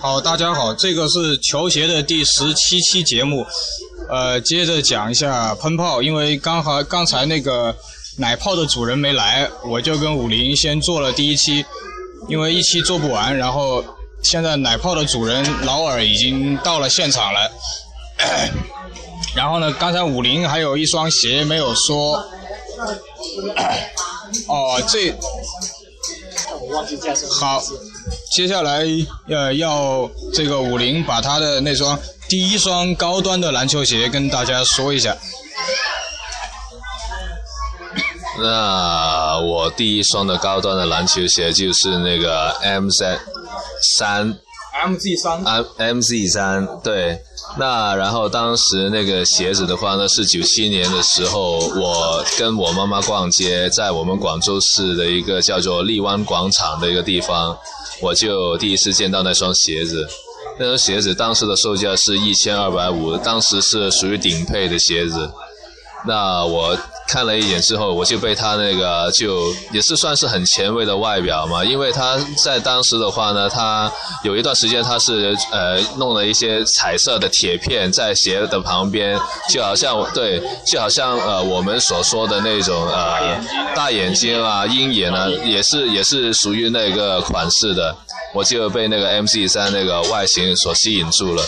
好，大家好，这个是球鞋的第十七期节目，呃，接着讲一下喷炮，因为刚好刚才那个奶泡的主人没来，我就跟武林先做了第一期，因为一期做不完，然后现在奶泡的主人劳尔已经到了现场了，然后呢，刚才武林还有一双鞋没有说，哦，这。好，接下来呃要这个武林把他的那双第一双高端的篮球鞋跟大家说一下。那我第一双的高端的篮球鞋就是那个 M 三三。MZ 三，M MZ 三，对。那然后当时那个鞋子的话呢，是九七年的时候，我跟我妈妈逛街，在我们广州市的一个叫做荔湾广场的一个地方，我就第一次见到那双鞋子。那双鞋子当时的售价是一千二百五，当时是属于顶配的鞋子。那我。看了一眼之后，我就被他那个就也是算是很前卫的外表嘛，因为他在当时的话呢，他有一段时间他是呃弄了一些彩色的铁片在鞋的旁边，就好像对，就好像呃我们所说的那种呃大眼睛啊鹰眼啊，也是也是属于那个款式的，我就被那个 M C 三那个外形所吸引住了。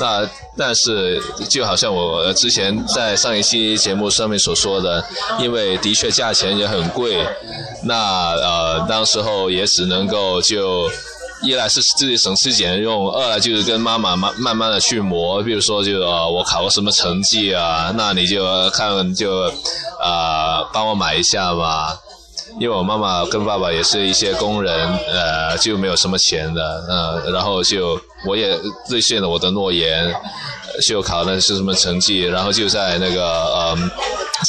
那但是就好像我之前在上一期节目上面所说的，因为的确价钱也很贵，那呃，当时候也只能够就一来是自己省吃俭用，二来就是跟妈妈慢慢慢的去磨，比如说就呃我考个什么成绩啊，那你就看就啊帮我买一下嘛。因为我妈妈跟爸爸也是一些工人，呃，就没有什么钱的，嗯，然后就我也兑现了我的诺言，就考的是什么成绩，然后就在那个呃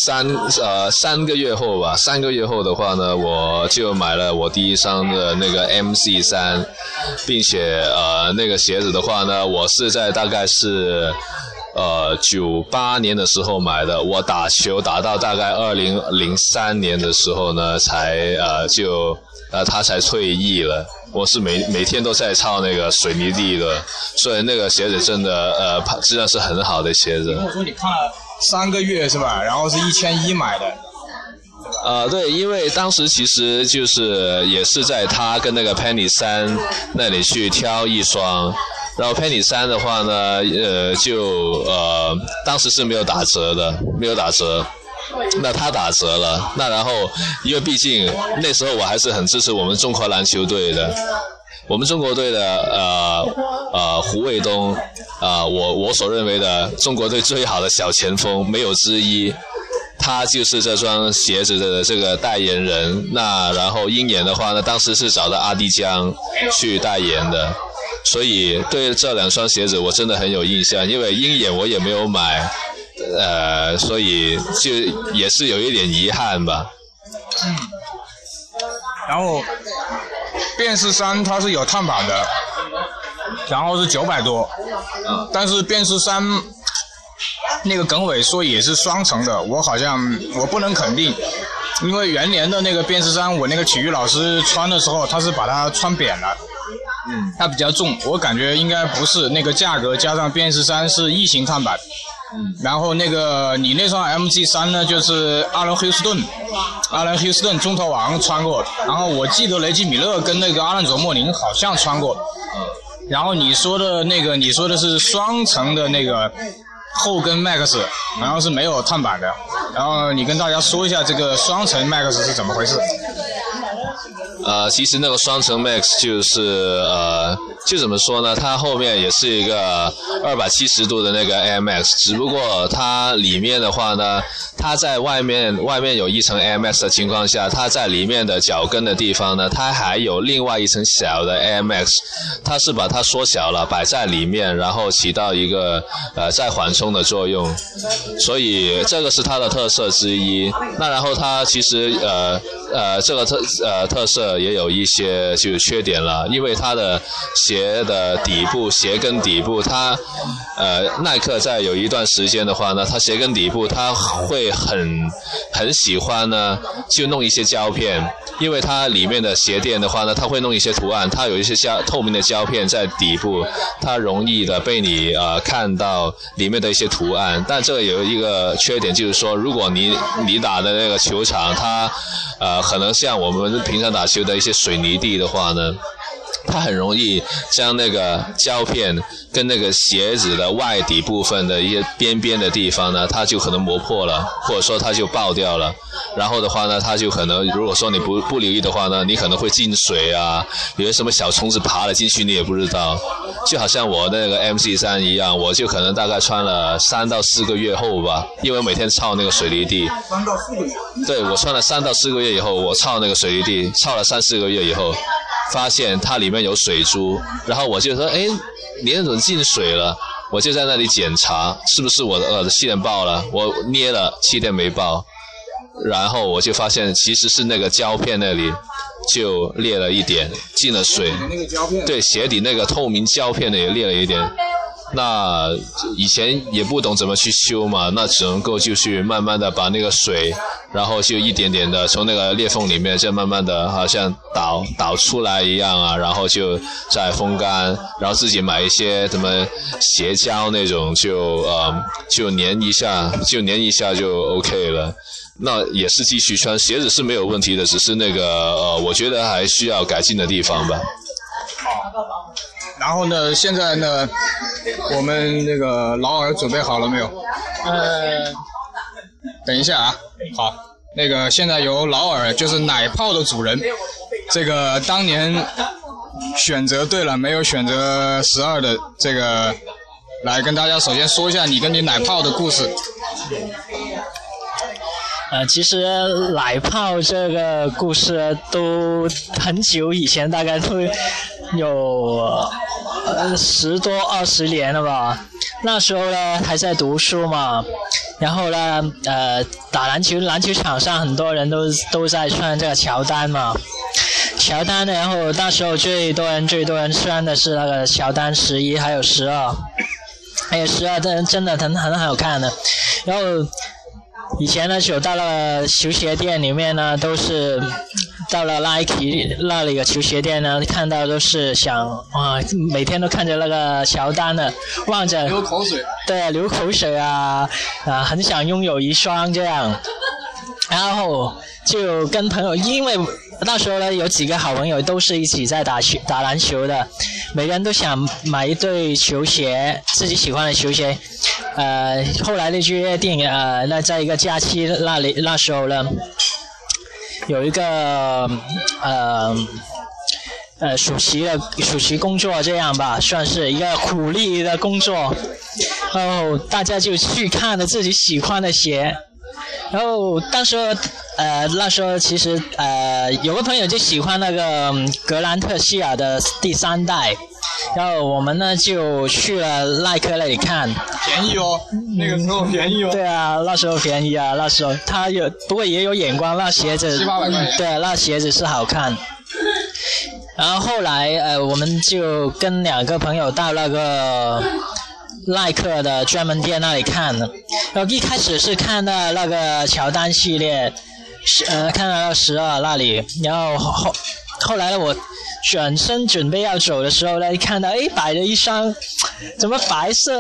三呃三个月后吧，三个月后的话呢，我就买了我第一双的那个 M C 三，并且呃那个鞋子的话呢，我是在大概是。呃，九八年的时候买的，我打球打到大概二零零三年的时候呢，才呃就呃他才退役了。我是每每天都在操那个水泥地的，所以那个鞋子真的呃质量是很好的鞋子。我说你看了三个月是吧？然后是一千一买的。呃，对，因为当时其实就是也是在他跟那个 Penny 三那里去挑一双。然后 Penny 三的话呢，呃，就呃，当时是没有打折的，没有打折。那他打折了，那然后，因为毕竟那时候我还是很支持我们中国篮球队的，我们中国队的呃呃胡卫东啊，我我所认为的中国队最好的小前锋没有之一，他就是这双鞋子的这个代言人。那然后鹰眼的话呢，当时是找的阿迪江去代言的。所以对这两双鞋子我真的很有印象，因为鹰眼我也没有买，呃，所以就也是有一点遗憾吧。嗯。然后，变式三它是有碳板的，然后是九百多，但是变式三那个耿伟说也是双层的，我好像我不能肯定，因为元年的那个变式三我那个体育老师穿的时候他是把它穿扁了。嗯，它比较重，我感觉应该不是那个价格加上变式三是异形碳板，然后那个你那双 MG 三呢，就是阿伦休斯顿，阿伦休斯顿中投王穿过，然后我记得雷吉米勒跟那个阿伦佐莫林好像穿过，嗯，然后你说的那个你说的是双层的那个后跟 Max，然后是没有碳板的，然后你跟大家说一下这个双层 Max 是怎么回事。呃，其实那个双层 Max 就是呃，就怎么说呢？它后面也是一个二百七十度的那个 AMX，只不过它里面的话呢，它在外面外面有一层 AMX 的情况下，它在里面的脚跟的地方呢，它还有另外一层小的 AMX，它是把它缩小了摆在里面，然后起到一个呃再缓冲的作用，所以这个是它的特色之一。那然后它其实呃呃这个特呃特特色也有一些就是缺点了，因为它的鞋的底部、鞋跟底部，它呃耐克在有一段时间的话呢，它鞋跟底部它会很很喜欢呢，就弄一些胶片，因为它里面的鞋垫的话呢，它会弄一些图案，它有一些胶透明的胶片在底部，它容易的被你呃看到里面的一些图案，但这个有一个缺点就是说，如果你你打的那个球场它呃可能像我们平常打修的一些水泥地的话呢，它很容易将那个胶片跟那个鞋子的外底部分的一些边边的地方呢，它就可能磨破了，或者说它就爆掉了。然后的话呢，它就可能如果说你不不留意的话呢，你可能会进水啊，有些什么小虫子爬了进去你也不知道。就好像我那个 MC 三一样，我就可能大概穿了三到四个月后吧，因为每天操那个水泥地。三到四个月。对，我穿了三到四个月以后，我操那个水泥地，操了三四个月以后，发现它里面有水珠，然后我就说，哎，你怎么进水了？我就在那里检查，是不是我的呃气垫爆了？我捏了，气垫没爆，然后我就发现其实是那个胶片那里就裂了一点，进了水。那个胶片。对，鞋底那个透明胶片的也裂了一点。那以前也不懂怎么去修嘛，那只能够就去慢慢的把那个水，然后就一点点的从那个裂缝里面，就慢慢的好像导导出来一样啊，然后就再风干，然后自己买一些什么鞋胶那种，就呃就粘一下，就粘一下就 OK 了。那也是继续穿，鞋子是没有问题的，只是那个呃，我觉得还需要改进的地方吧。好。然后呢？现在呢？我们那个劳尔准备好了没有？呃，等一下啊。好，那个现在由劳尔，就是奶泡的主人，这个当年选择对了，没有选择十二的这个，来跟大家首先说一下你跟你奶泡的故事。呃，其实奶泡这个故事都很久以前，大概都有。十多二十年了吧？那时候呢，还在读书嘛。然后呢，呃，打篮球，篮球场上很多人都都在穿这个乔丹嘛。乔丹，然后那时候最多人最多人穿的是那个乔丹十一，还有十二，还有十二，真真的很很好看的。然后。以前呢，走到了球鞋店里面呢，都是到了 Nike 那里的球鞋店呢，看到都是想啊，每天都看着那个乔丹的，望着流口水，对，流口水啊啊，很想拥有一双这样，然后就跟朋友，因为那时候呢，有几个好朋友都是一起在打球打篮球的，每个人都想买一对球鞋，自己喜欢的球鞋。呃，后来那约定，呃，那在一个假期那里，那时候呢，有一个呃呃暑期的暑期工作这样吧，算是一个苦力的工作，然后大家就去看了自己喜欢的鞋。然后当时，呃，那时候其实呃，有个朋友就喜欢那个格兰特希尔的第三代，然后我们呢就去了耐克那里看。便宜哦，那个时候便宜哦。对啊，那时候便宜啊，那时候他有，不过也有眼光，那鞋子。七八百块钱。对，那鞋子是好看。然后后来呃，我们就跟两个朋友到那个。耐克的专门店那里看的，然后一开始是看到那个乔丹系列，十呃看到十二那里，然后后后来我转身准备要走的时候呢，看到哎摆着一双，怎么白色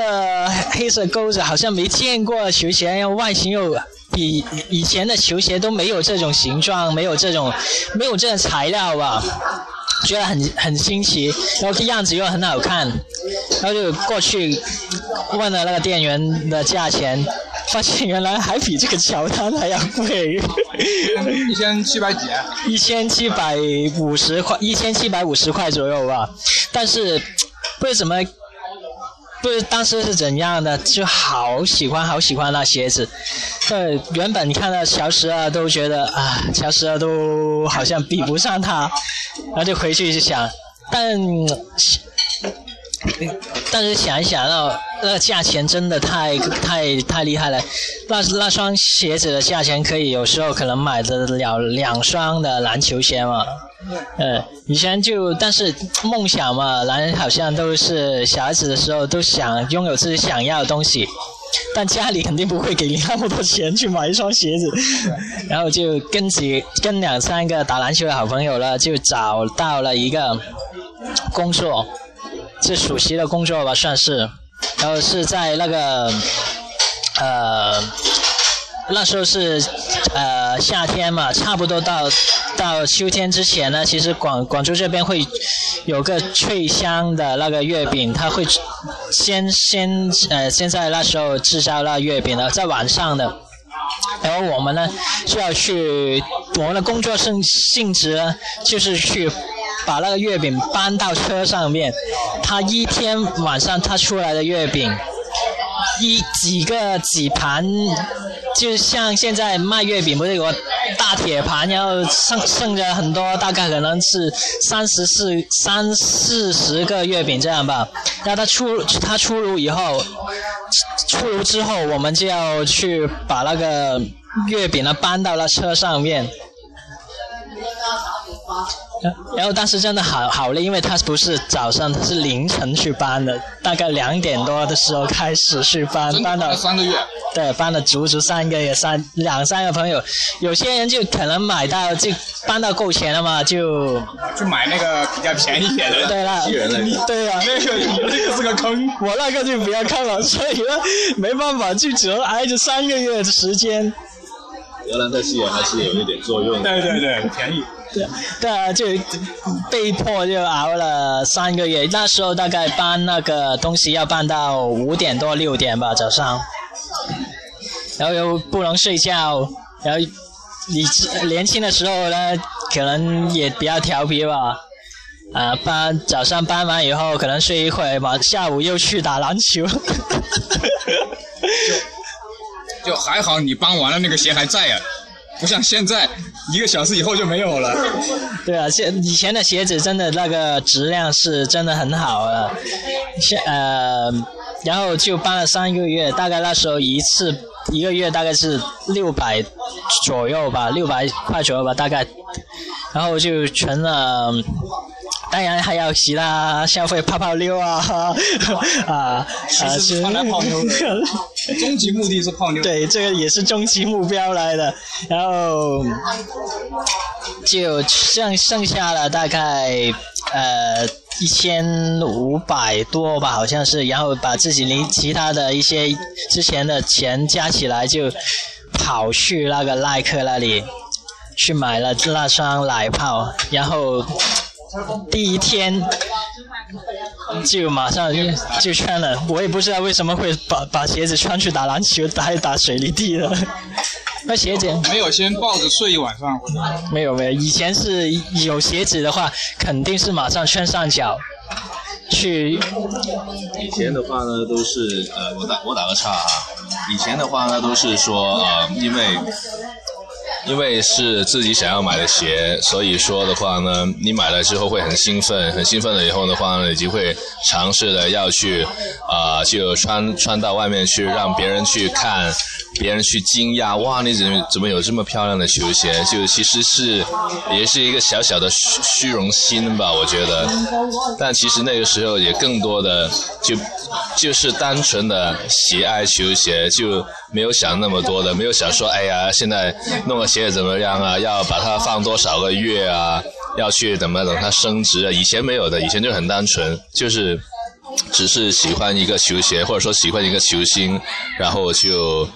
黑色钩子，好像没见过球鞋，然后外形又比以前的球鞋都没有这种形状，没有这种没有这种材料吧。觉得很很新奇，然后样子又很好看，然后就过去问了那个店员的价钱，发现原来还比这个乔丹还要贵，一千七百几？一千七百五十块，一千七百五十块左右吧。但是为什么？不是当时是怎样的，就好喜欢好喜欢那鞋子。对，原本你看到乔十二都觉得啊，乔十二都好像比不上他，然后就回去就想，但但是想一想，那那价钱真的太太太厉害了。那那双鞋子的价钱可以有时候可能买得了两双的篮球鞋嘛。呃，以前就但是梦想嘛，男人好像都是小孩子的时候都想拥有自己想要的东西，但家里肯定不会给你那么多钱去买一双鞋子。然后就跟几跟两三个打篮球的好朋友了，就找到了一个工作。是暑期的工作吧，算是，然后是在那个，呃，那时候是呃夏天嘛，差不多到到秋天之前呢，其实广广州这边会有个脆香的那个月饼，它会先先呃先在那时候制造那月饼的，在晚上的，然后我们呢就要去我们的工作性性质呢就是去。把那个月饼搬到车上面，他一天晚上他出来的月饼，一几个几盘，就像现在卖月饼不是有个大铁盘，然后剩剩着很多，大概可能是三十四三四十个月饼这样吧。然后他出他出炉以后，出炉之后，我们就要去把那个月饼呢搬到那车上面。然后当时真的好好累，因为他不是早上，他是凌晨去搬的，大概两点多的时候开始去搬，搬了三个月。对，搬了足足三个月，三两三个朋友，有些人就可能买到就搬到够钱了嘛，就去买那个比较便宜点的。对了，对啊，那个那个是个坑，我那个就比较坑了，所以呢没办法，就只能挨着三个月的时间。荷兰的戏还是有一点作用的。对对对，便宜。对，对啊，就被迫就熬了三个月。那时候大概搬那个东西要搬到五点多六点吧，早上，然后又不能睡觉，然后你年轻的时候呢，可能也比较调皮吧，啊，搬早上搬完以后可能睡一会儿吧，下午又去打篮球。就还好你搬完了那个鞋还在啊。不像现在，一个小时以后就没有了。对啊，现以前的鞋子真的那个质量是真的很好了。现呃，然后就搬了三个月，大概那时候一次一个月大概是六百左右吧，六百块左右吧，大概，然后就存了。当然还要其他消费泡泡妞啊，啊啊！是泡妞，终极目的是泡妞。对，这个也是终极目标来的。然后就剩剩下了大概呃一千五百多吧，好像是。然后把自己零其他的一些之前的钱加起来，就跑去那个耐克那里去买了那双奶泡，然后。第一天就马上就就穿了，我也不知道为什么会把把鞋子穿去打篮球，打打水泥地了。那鞋子没有先抱着睡一晚上？没有没有，以前是有鞋子的话，肯定是马上穿上脚去。以前的话呢，都是呃，我打我打个岔啊。以前的话呢，都是说呃，因为。因为是自己想要买的鞋，所以说的话呢，你买了之后会很兴奋，很兴奋了以后的话呢，你就会尝试的要去，啊，就穿穿到外面去，让别人去看，别人去惊讶，哇，你怎么怎么有这么漂亮的球鞋？就其实是也是一个小小的虚虚荣心吧，我觉得。但其实那个时候也更多的就就是单纯的喜爱球鞋，就没有想那么多的，没有想说，哎呀，现在弄个鞋。怎么样啊？要把它放多少个月啊？要去怎么等它升值啊？以前没有的，以前就很单纯，就是只是喜欢一个球鞋，或者说喜欢一个球星，然后就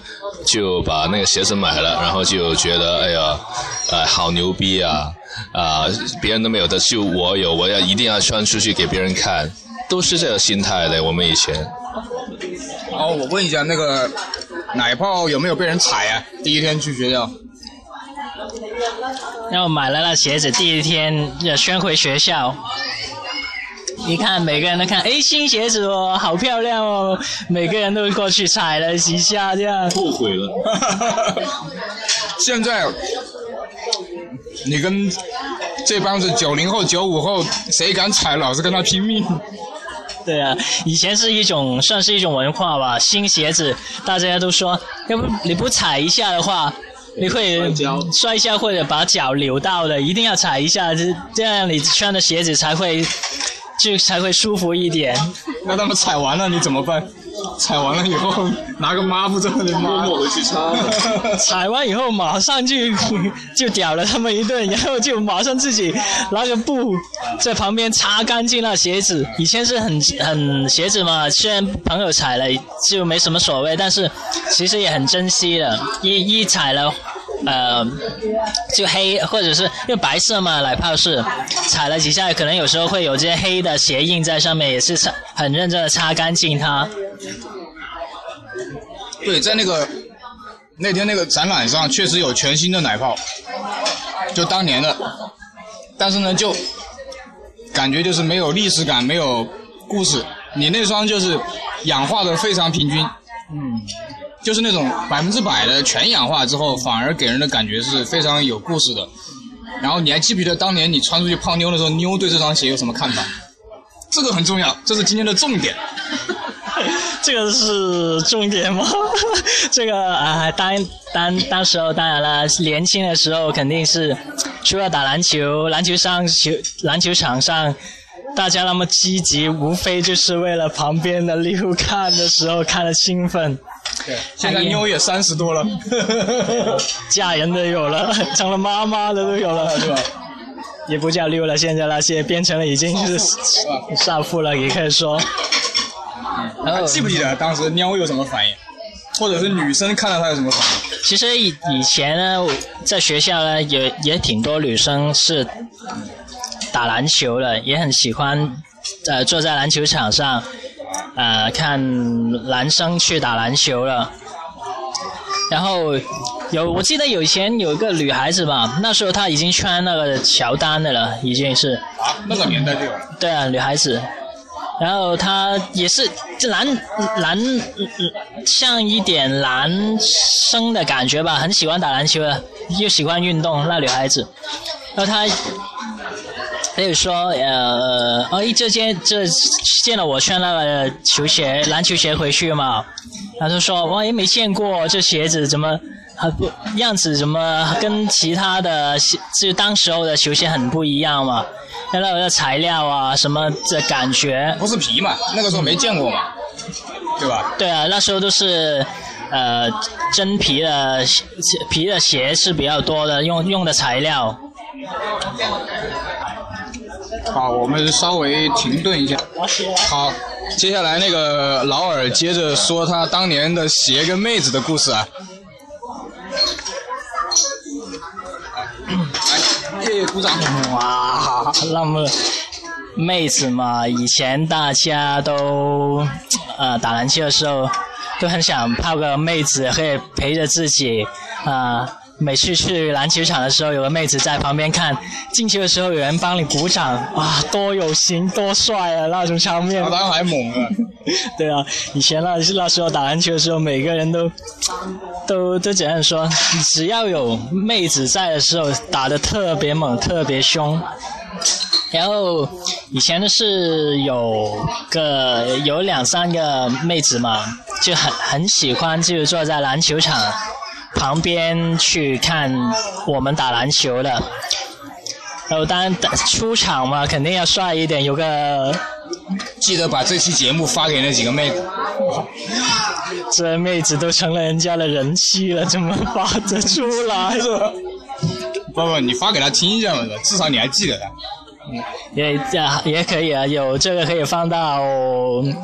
就把那个鞋子买了，然后就觉得哎呀，呃，好牛逼啊！啊，别人都没有的，就我有，我要一定要穿出去给别人看，都是这个心态的。我们以前。哦，我问一下，那个奶泡有没有被人踩啊？第一天去学校。然后买了那鞋子，第一天要穿回学校，一看每个人都看，哎，新鞋子哦，好漂亮哦，每个人都过去踩了几下，这样后悔了。现在你跟这帮子九零后、九五后，谁敢踩，老子跟他拼命。对啊，以前是一种算是一种文化吧，新鞋子大家都说，要不你不踩一下的话，你会摔一下或者把脚扭到的，一定要踩一下，这这样你穿的鞋子才会就才会舒服一点。那他们踩完了你怎么办？踩完了以后拿个抹布在那里抹回去擦。踩完以后马上就 就屌了他们一顿，然后就马上自己拿个布在旁边擦干净了鞋子。以前是很很鞋子嘛，虽然朋友踩了就没什么所谓，但是其实也很珍惜的。一一踩了，呃，就黑或者是因为白色嘛，奶泡是踩了几下，可能有时候会有这些黑的鞋印在上面，也是擦很认真的擦干净它。对，在那个那天那个展览上，确实有全新的奶泡，就当年的，但是呢，就感觉就是没有历史感，没有故事。你那双就是氧化的非常平均，嗯，就是那种百分之百的全氧化之后，反而给人的感觉是非常有故事的。然后你还记不记得当年你穿出去泡妞的时候，妞对这双鞋有什么看法？这个很重要，这是今天的重点。这个是重点吗？这个啊，当当当时候当然了，年轻的时候肯定是除了打篮球，篮球上球篮球场上大家那么积极，无非就是为了旁边的妞看的时候看的兴奋。对，现在妞也三十多了，嫁人的有了，成了妈妈的都有了，是吧？也不叫妞了，现在那些变成了已经是少妇了，也可以说。还记不记得当时妞有什么反应，或者是女生看到他有什么反应？其实以以前呢，在学校呢，也也挺多女生是打篮球的，也很喜欢呃坐在篮球场上呃看男生去打篮球了。然后有我记得有以前有一个女孩子吧，那时候她已经穿那个乔丹的了，已经是啊那个年代就有。对啊，女孩子。然后她也是男男像一点男生的感觉吧，很喜欢打篮球的，又喜欢运动那女孩子。然后她，她就说呃，哦，这件这见了我穿那个球鞋篮球鞋回去嘛，他就说我也没见过这鞋子怎么很不样子怎么跟其他的就当时候的球鞋很不一样嘛。那那个材料啊，什么的感觉？不是皮嘛？那个时候没见过嘛，对吧？对啊，那时候都是呃真皮的皮的鞋是比较多的，用用的材料。好，我们稍微停顿一下。好，接下来那个劳尔接着说他当年的鞋跟妹子的故事啊。耶，鼓掌！哇，那么妹子嘛，以前大家都呃打篮球的时候都很想泡个妹子，可以陪着自己啊。每次去篮球场的时候，有个妹子在旁边看进球的时候，有人帮你鼓掌，啊，多有型，多帅啊！那种场面。当然还猛啊！对啊，以前那那时候打篮球的时候，每个人都都都怎样说？只要有妹子在的时候，打的特别猛，特别凶。然后以前的是有个有两三个妹子嘛，就很很喜欢，就坐在篮球场。旁边去看我们打篮球的，然后当然出场嘛，肯定要帅一点，有个记得把这期节目发给那几个妹子。这妹子都成了人家的人气了，怎么发得出来？不不，你发给她听一下嘛，至少你还记得他。也也也可以啊，有这个可以放到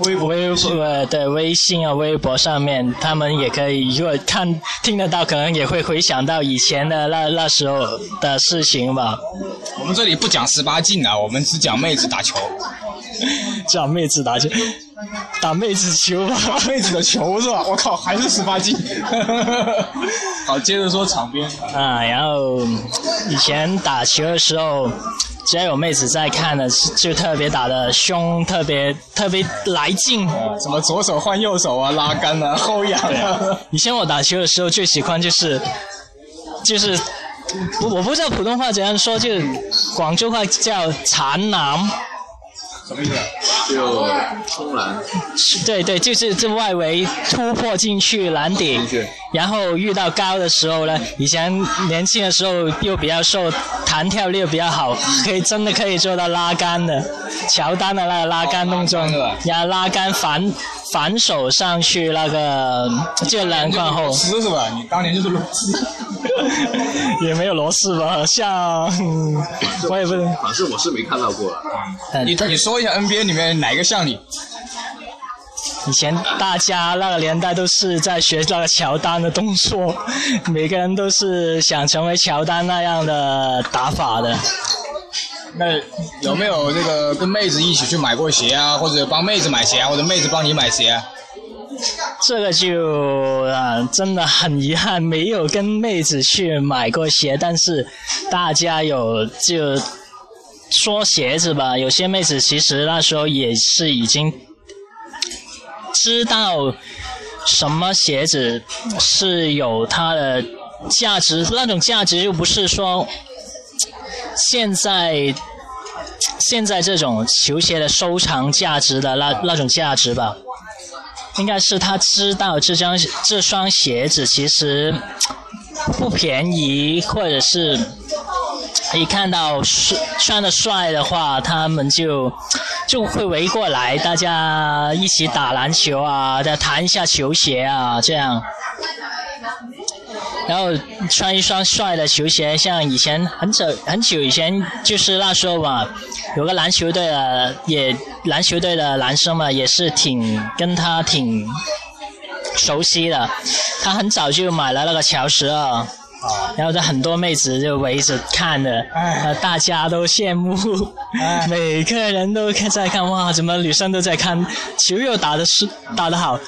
微微博对微信啊、微博上面，他们也可以如果看听得到，可能也会回想到以前的那那时候的事情吧。我们这里不讲十八禁啊，我们只讲妹子打球，讲妹子打球，打妹子球，打妹子的球是吧？我靠，还是十八禁。好，接着说场边啊，然后以前打球的时候。只要有妹子在看的，就特别打的凶，特别特别来劲。什么左手换右手啊，拉杆啊，后仰啊。以前我打球的时候最喜欢就是，就是，我不知道普通话怎样说，就广州话叫缠男。什么意思？就冲篮。对对，就是这外围突破进去篮顶，然后遇到高的时候呢，以前年轻的时候又比较瘦，弹跳力又比较好，可以真的可以做到拉杆的，乔丹的那个拉杆动作，然后拉杆反反手上去那个就篮筐后，是是吧？你当年就是罗斯，也没有螺丝吧？好像我也不能。反正我是没看到过。你你说一下 NBA 里面哪个像你？以前大家那个年代都是在学那个乔丹的动作，每个人都是想成为乔丹那样的打法的。那有没有这个跟妹子一起去买过鞋啊，或者帮妹子买鞋啊，或者妹子帮你买鞋啊？这个就啊，真的很遗憾，没有跟妹子去买过鞋，但是大家有就说鞋子吧，有些妹子其实那时候也是已经知道什么鞋子是有它的价值，那种价值又不是说现在现在这种球鞋的收藏价值的那那种价值吧。应该是他知道这张这双鞋子其实不便宜，或者是一看到帅穿的帅的话，他们就就会围过来，大家一起打篮球啊，再谈一下球鞋啊，这样。然后穿一双帅的球鞋，像以前很久很久以前，就是那时候嘛，有个篮球队的也篮球队的男生嘛，也是挺跟他挺熟悉的。他很早就买了那个乔十二，然后这很多妹子就围着看的，呃，大家都羡慕，每个人都看在看哇，怎么女生都在看球又打的是打得好。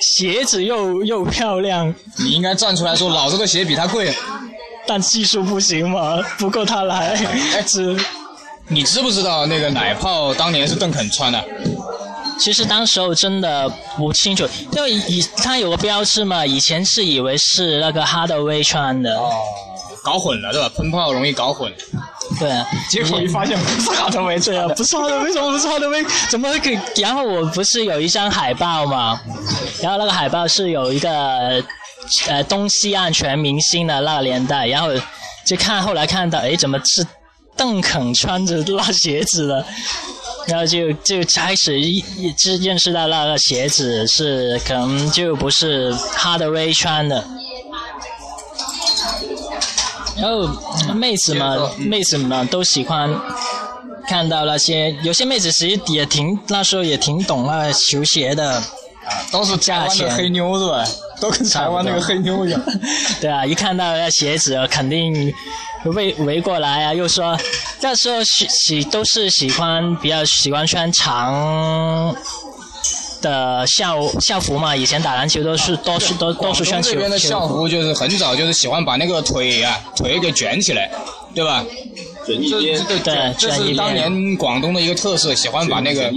鞋子又又漂亮，你应该站出来说，老子的鞋比他贵，但技术不行嘛，不够他来。哎，知，你知不知道那个奶泡当年是邓肯穿的？其实当时候真的不清楚，因为以他有个标志嘛，以前是以为是那个哈德威穿的。哦，搞混了对吧？喷泡容易搞混。对，结果一发现不是哈德威，对啊，不是哈德威，什么不是哈德威？怎么给？然后我不是有一张海报嘛，然后那个海报是有一个呃东西岸全明星的那个年代，然后就看后来看到，哎，怎么是邓肯穿着那鞋子了？然后就就开始一一直认识到那个鞋子是可能就不是哈德威穿的。然后妹子们，妹子们都喜欢看到那些，有些妹子其实也挺那时候也挺懂那个球鞋的，啊，都是台湾的黑妞是吧？都跟台湾那个黑妞一样。对啊，一看到那鞋子，肯定围围过来啊，又说那时候喜喜都是喜欢比较喜欢穿长。的校校服嘛，以前打篮球都是多数都多数穿球。这边的校服就是很早就是喜欢把那个腿啊腿给卷起来，对吧？卷一边，对对，这是当年广东的一个特色，喜欢把那个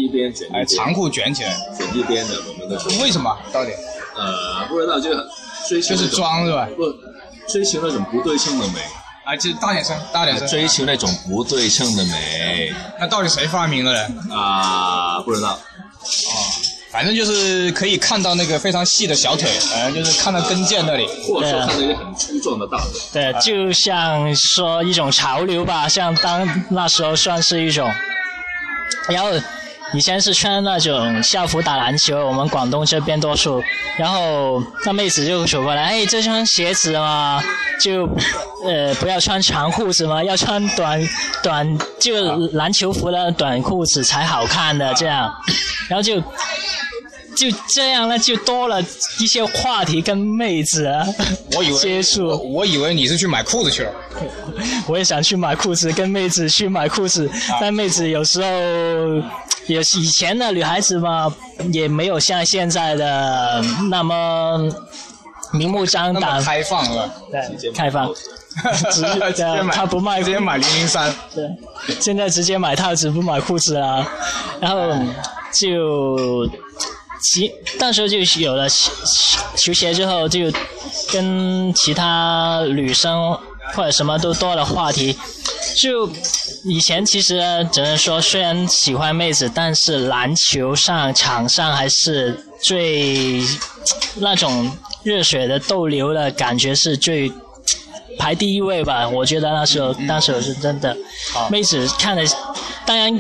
哎长裤卷起来，卷一边的我们的。为什么？到底？呃，不知道，就追求就是装是吧？不，追求那种不对称的美。啊，就大点声，大点声。追求那种不对称的美。那到底谁发明的呢？啊，不知道。哦。反正就是可以看到那个非常细的小腿，反正，就是看到跟腱那里，或者说看到一个很粗壮的大腿。对，就像说一种潮流吧，像当那时候算是一种。然后以前是穿那种校服打篮球，我们广东这边多数。然后那妹子就走过来，哎，这双鞋子嘛，就呃不要穿长裤子嘛，要穿短短就篮球服的短裤子才好看的这样，然后就。就这样呢，就多了一些话题跟妹子啊我以为接触。我以为你是去买裤子去了。我也想去买裤子，跟妹子去买裤子，但妹子有时候，有以前的女孩子嘛，也没有像现在的那么明目张胆。开放了。对，开放。直接他不卖，直接买零零三。对，现在直接买套子不买裤子了，然后就。其到时候就有了球鞋之后，就跟其他女生或者什么都多了话题。就以前其实只能说，虽然喜欢妹子，但是篮球上场上还是最那种热血的斗牛的感觉是最排第一位吧。我觉得那时候，那时候是真的，妹子看的，当然。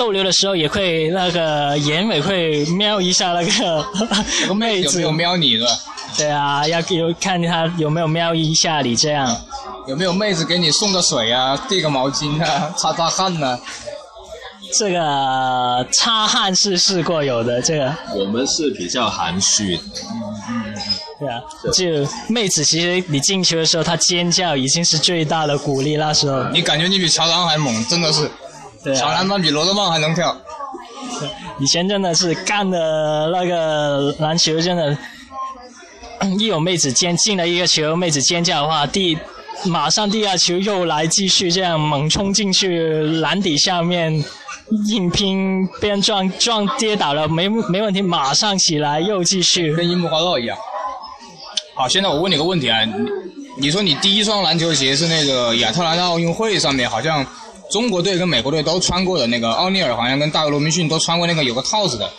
逗留的时候也会那个眼尾会瞄一下那个那个妹子。有瞄你的，对啊，要有看他有没有瞄一下你这样，有没有妹子给你送个水啊，递个毛巾啊，擦擦汗呢？这个擦汗是试过有的，这个。我们是比较含蓄的，嗯嗯，对啊，就妹子其实你进球的时候她尖叫已经是最大的鼓励，那时候。你感觉你比乔丹还猛，真的是。小篮板比罗德曼还能跳。以前真的是干的那个篮球，真的，一有妹子尖进了一个球，妹子尖叫的话，第马上第二球又来继续这样猛冲进去篮底下面硬拼，被人撞撞跌倒了没没问题，马上起来又继续。跟樱木花道一样。好，现在我问你个问题啊，你你说你第一双篮球鞋是那个亚特兰大奥运会上面好像。中国队跟美国队都穿过的那个奥尼尔，好像跟大卫罗宾逊都穿过那个有个套子的。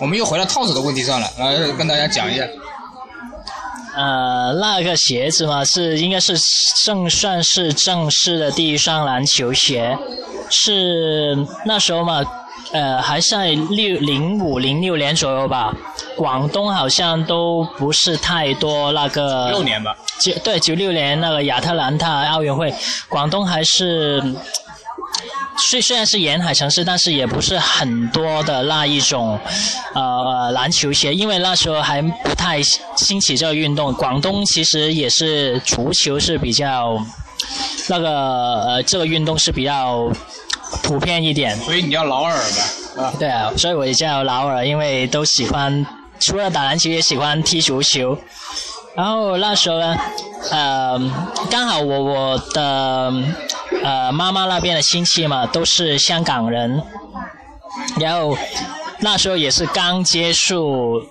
我们又回到套子的问题上了，来跟大家讲一下。呃，那个鞋子嘛，是应该是正算是正式的第一双篮球鞋，是那时候嘛，呃，还在六零五零六年左右吧。广东好像都不是太多那个。六年吧。九对九六年那个亚特兰大奥运会，广东还是。虽虽然是沿海城市，但是也不是很多的那一种，呃，篮球鞋，因为那时候还不太兴起这个运动。广东其实也是足球是比较，那个呃，这个运动是比较普遍一点。所以你叫劳尔呗，啊？对啊，所以我也叫劳尔，因为都喜欢，除了打篮球也喜欢踢足球。然后那时候呢，呃，刚好我我的呃妈妈那边的亲戚嘛都是香港人，然后那时候也是刚接触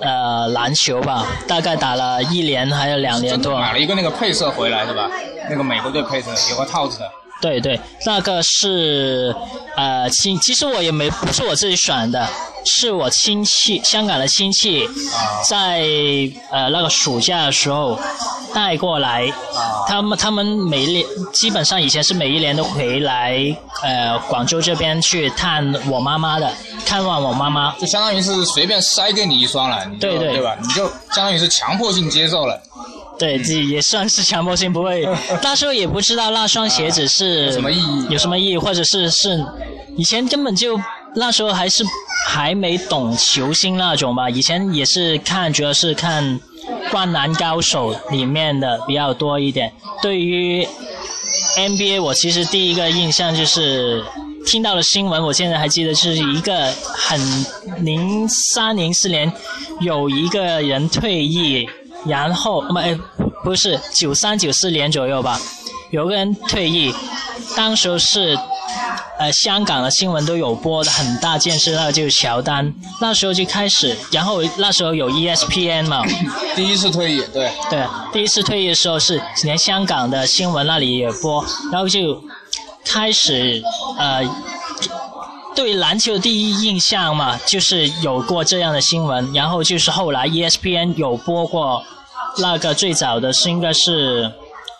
呃篮球吧，大概打了一年还有两年多。买了一个那个配色回来是吧？那个美国队配色有个套子的。对对，那个是呃亲，其实我也没不是我自己选的。是我亲戚，香港的亲戚，在呃那个暑假的时候带过来。他们他们每一年基本上以前是每一年都回来呃广州这边去探我妈妈的，看望我妈妈。就相当于是随便塞给你一双了，对对对吧？你就相当于是强迫性接受了。对，自己也算是强迫性，不会。那时候也不知道那双鞋子是 什么意义，有什么意义，或者是是以前根本就那时候还是。还没懂球星那种吧，以前也是看，主要是看《灌篮高手》里面的比较多一点。对于 NBA，我其实第一个印象就是听到了新闻，我现在还记得是一个很零三零四年有一个人退役，然后没不是九三九四年左右吧，有个人退役，当时是。呃，香港的新闻都有播的很大件事，那就是乔丹。那时候就开始，然后那时候有 ESPN 嘛，第一次退役，对对，第一次退役的时候是连香港的新闻那里也播，然后就开始呃，对篮球的第一印象嘛，就是有过这样的新闻，然后就是后来 ESPN 有播过那个最早的是应该是。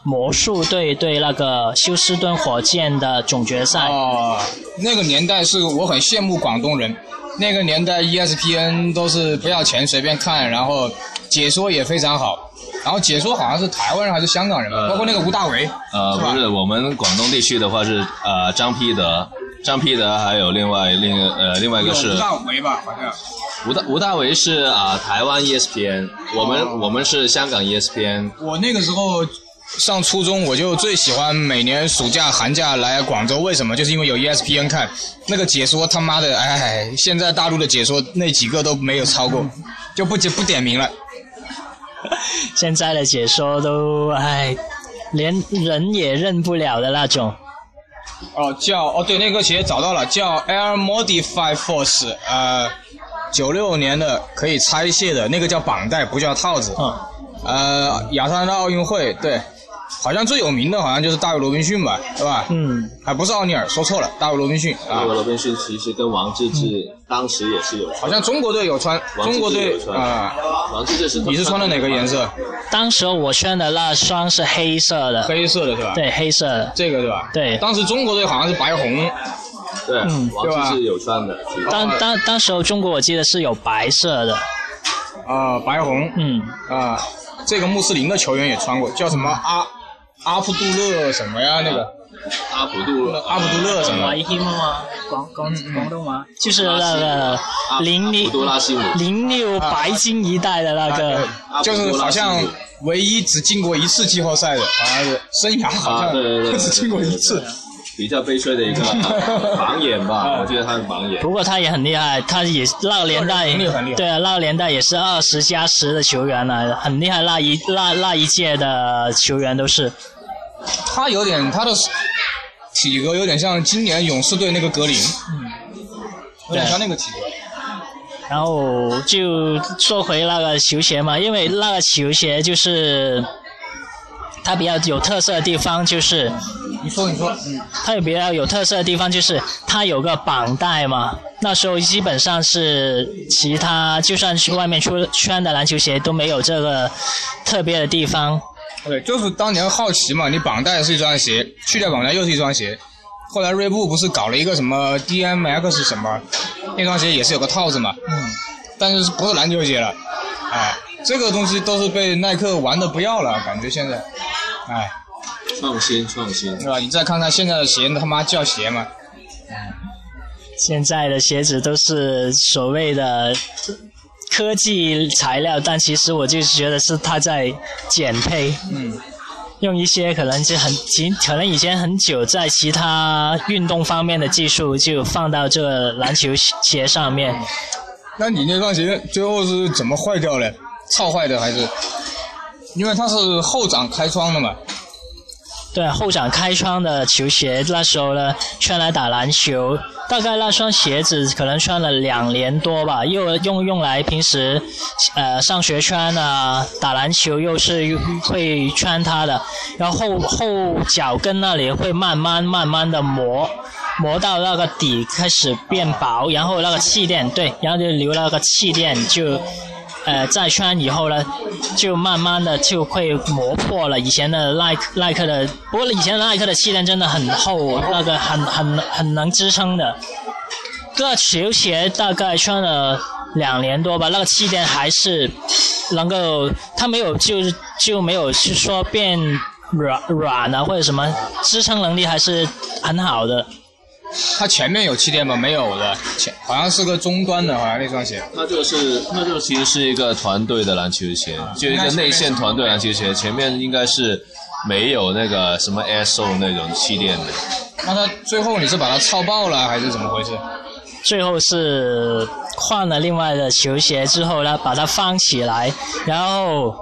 魔术队对那个休斯顿火箭的总决赛。哦，那个年代是我很羡慕广东人。那个年代 ESPN 都是不要钱随便看，然后解说也非常好。然后解说好像是台湾人还是香港人吧？包括那个吴大维。呃，不是，我们广东地区的话是呃张丕德，张丕德还有另外另呃另外一个是吴大维吧，好像。吴大吴大维是啊台湾 ESPN，我们我们是香港 ESPN。我那个时候。上初中我就最喜欢每年暑假寒假来广州，为什么？就是因为有 ESPN 看，那个解说他妈的，哎，现在大陆的解说那几个都没有超过，就不不点名了。现在的解说都哎，连人也认不了的那种。哦，叫哦对，那个鞋找到了，叫 Air Modify Force，呃，九六年的可以拆卸的那个叫绑带，不叫套子。嗯。呃，亚特兰大奥运会对。好像最有名的好像就是大卫罗宾逊吧，对吧？嗯，还不是奥尼尔，说错了，大卫罗宾逊啊。罗宾逊其实跟王治郅当时也是有，好像中国队有穿，中国队有穿。啊，王治郅是你是穿的哪个颜色？当时我穿的那双是黑色的，黑色的是吧？，对，黑色的。这个对吧？对。当时中国队好像是白红，对，嗯王治郅有穿的，当当当时候中国我记得是有白色的，啊，白红，嗯，啊，这个穆斯林的球员也穿过，叫什么阿阿卜杜勒什么呀？那个阿卜杜勒阿卜杜勒什么？希吗？广广广东吗？就是那个零六零六白金一代的那个，就是好像唯一只进过一次季后赛的，好像是生涯好啊像对对对对只进过一次。比较悲催的一个 盲眼吧，我觉得他是盲眼。不过他也很厉害，他也那个年代对啊，那个年代也是二十加十的球员了，很厉害。那一那那一届的球员都是，他有点他的体格有点像今年勇士队那个格林，有点像那个体格。然后就说回那个球鞋嘛，因为那个球鞋就是它比较有特色的地方就是。你说，你说，嗯，它有比较有特色的地方，就是它有个绑带嘛。那时候基本上是其他，就算去外面出穿的篮球鞋都没有这个特别的地方。对，就是当年好奇嘛，你绑带是一双鞋，去掉绑带又是一双鞋。后来锐步不是搞了一个什么 DMX 什么，那双鞋也是有个套子嘛，嗯，但是不是篮球鞋了，哎，这个东西都是被耐克玩的不要了，感觉现在，哎，创新创新，是吧？你再看看现在的鞋，他妈叫鞋吗，现在的鞋子都是所谓的科技材料，但其实我就觉得是它在减配。嗯，用一些可能是很其可能以前很久在其他运动方面的技术就放到这个篮球鞋上面。那你那双鞋最后是怎么坏掉的？操坏的还是？因为它是后掌开窗的嘛，对，后掌开窗的球鞋，那时候呢穿来打篮球，大概那双鞋子可能穿了两年多吧，又用用来平时呃上学穿啊，打篮球又是会穿它的，然后后脚跟那里会慢慢慢慢的磨。磨到那个底开始变薄，然后那个气垫对，然后就留那个气垫就。呃，再穿以后呢，就慢慢的就会磨破了以前的耐耐克的，不过以前的耐克的气垫真的很厚，那个很很很能支撑的。这球鞋大概穿了两年多吧，那个气垫还是能够，它没有就就没有是说变软软啊或者什么，支撑能力还是很好的。它前面有气垫吗？没有的，前好像是个中端的，好像那双鞋。那这个是那这个其实是一个团队的篮球鞋，就一个内线团队篮球鞋，前面应该是没有那个什么 ASO 那种气垫的。那它最后你是把它操爆了，还是怎么回事？最后是换了另外的球鞋之后呢，把它放起来，然后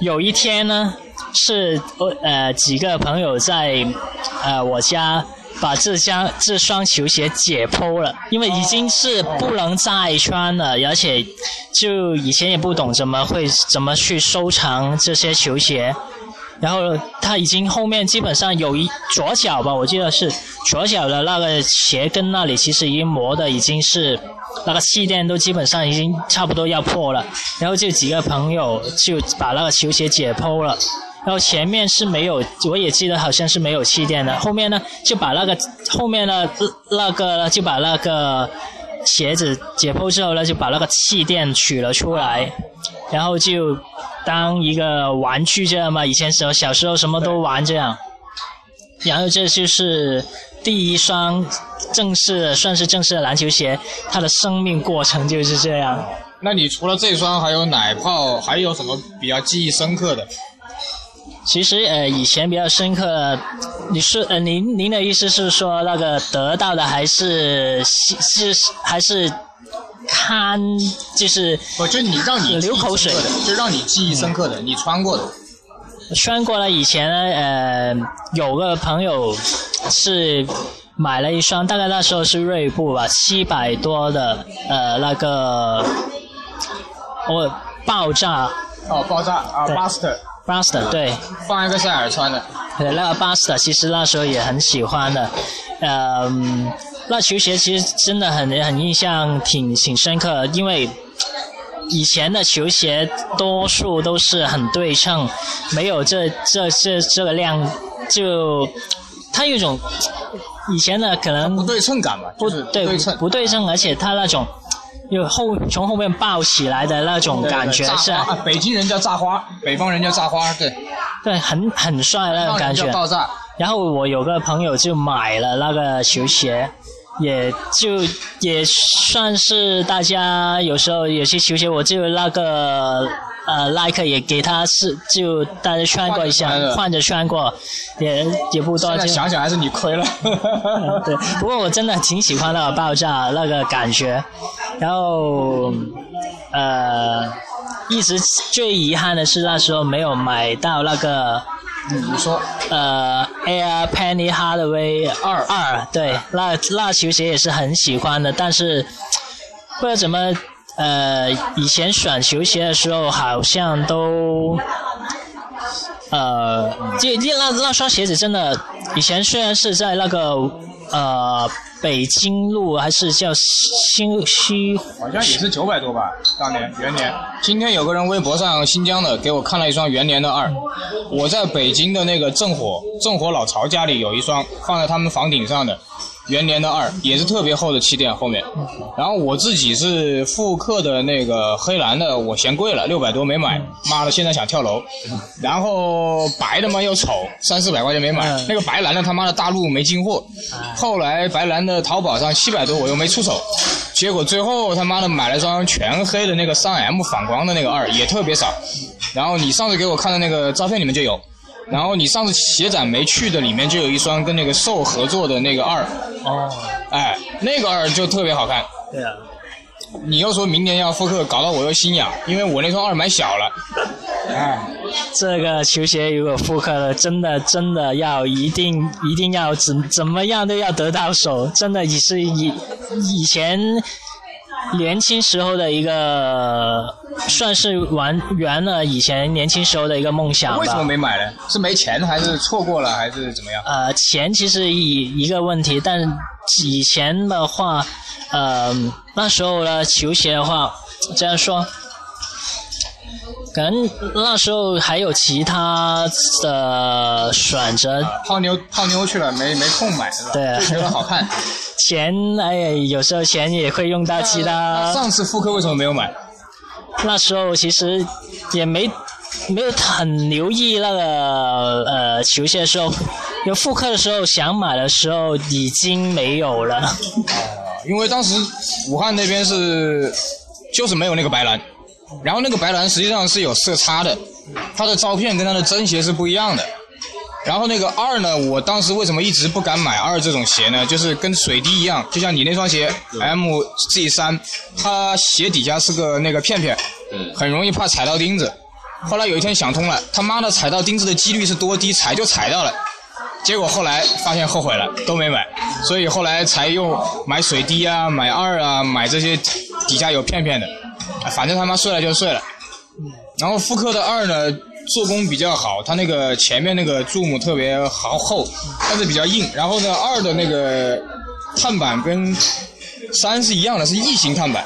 有一天呢，是呃几个朋友在呃我家。把这双这双球鞋解剖了，因为已经是不能再穿了，而且就以前也不懂怎么会怎么去收藏这些球鞋，然后他已经后面基本上有一左脚吧，我记得是左脚的那个鞋跟那里其实已经磨的已经是那个气垫都基本上已经差不多要破了，然后就几个朋友就把那个球鞋解剖了。然后前面是没有，我也记得好像是没有气垫的。后面呢，就把那个后面呢那个就把那个鞋子解剖之后呢，就把那个气垫取了出来，然后就当一个玩具这样嘛。以前时候小时候什么都玩这样。然后这就是第一双正式的，算是正式的篮球鞋，它的生命过程就是这样。那你除了这双，还有奶泡，还有什么比较记忆深刻的？其实呃，以前比较深刻，你是呃，您您的意思是说那个得到的还是是还是看就是不，就你让你流口水。的，就让你记忆深刻的，你穿过的。穿过了以前呢，呃，有个朋友是买了一双，大概那时候是锐步吧，七百多的呃那个我爆炸。哦，爆炸啊对，Buster。对，放一个塞尔穿的。对，那个 Buster 其实那时候也很喜欢的，呃，那球鞋其实真的很很印象挺挺深刻，因为以前的球鞋多数都是很对称，没有这这这这个量，就它有一种以前的可能不对称感嘛，不对称不对称，而且它那种有后从后面抱起来的那种感觉是，北京人叫炸花，北方人叫炸花，对，对，很很帅那种感觉。爆炸。然后我有个朋友就买了那个球鞋，也就也算是大家有时候有些球鞋，我就那个呃耐克也给他是就大家穿过一下换着穿，过，也也不多现在就。想想还是你亏了。嗯对，不过我真的挺喜欢那个爆炸那个感觉，然后呃，一直最遗憾的是那时候没有买到那个你说呃 Air Penny Hardaway 二二，对，那那球鞋也是很喜欢的，但是不知道怎么呃，以前选球鞋的时候好像都。呃，这这那那双鞋子真的，以前虽然是在那个呃北京路还是叫新西好像也是九百多吧，当年元年。今天有个人微博上新疆的给我看了一双元年的二，我在北京的那个正火正火老曹家里有一双放在他们房顶上的元年的二，也是特别厚的气垫后面。然后我自己是复刻的那个黑蓝的，我嫌贵了，六百多没买，妈的现在想跳楼。然后白的嘛又丑，三四百块钱没买嗯，那个白蓝的他妈的大陆没进货，后来白蓝的淘宝上七百多我又没出手，结果最后他妈的买了双全黑的那个三 M 反光的那个二，也特别少。然后你上次给我看的那个照片里面就有，然后你上次鞋展没去的里面就有一双跟那个兽合作的那个二，哦，哎，那个二就特别好看。对啊，你又说明年要复刻，搞到我又心痒，因为我那双二买小了。哎，这个球鞋如果复刻了，真的真的要一定一定要怎怎么样都要得到手，真的也是以以前年轻时候的一个，算是完圆了以前年轻时候的一个梦想吧。为什么没买呢？是没钱，还是错过了，还是怎么样？呃，钱其实一一个问题，但以前的话，呃，那时候的球鞋的话，这样说，可能那时候还有其他的选择，泡妞泡妞去了，没没空买是吧？对就觉得好看。钱哎呀，有时候钱也会用到其他。上次复刻为什么没有买？那时候其实也没没有很留意那个呃球鞋的时候，有复刻的时候想买的时候已经没有了。因为当时武汉那边是就是没有那个白蓝，然后那个白蓝实际上是有色差的，它的照片跟它的真鞋是不一样的。然后那个二呢，我当时为什么一直不敢买二这种鞋呢？就是跟水滴一样，就像你那双鞋 M G 三，它鞋底下是个那个片片，很容易怕踩到钉子。后来有一天想通了，他妈的踩到钉子的几率是多低，踩就踩到了。结果后来发现后悔了，都没买，所以后来才用买水滴啊、买二啊、买这些底下有片片的，反正他妈碎了就碎了。然后复刻的二呢，做工比较好，它那个前面那个柱母特别好厚，但是比较硬。然后呢，二的那个碳板跟三是一样的，是异形碳板，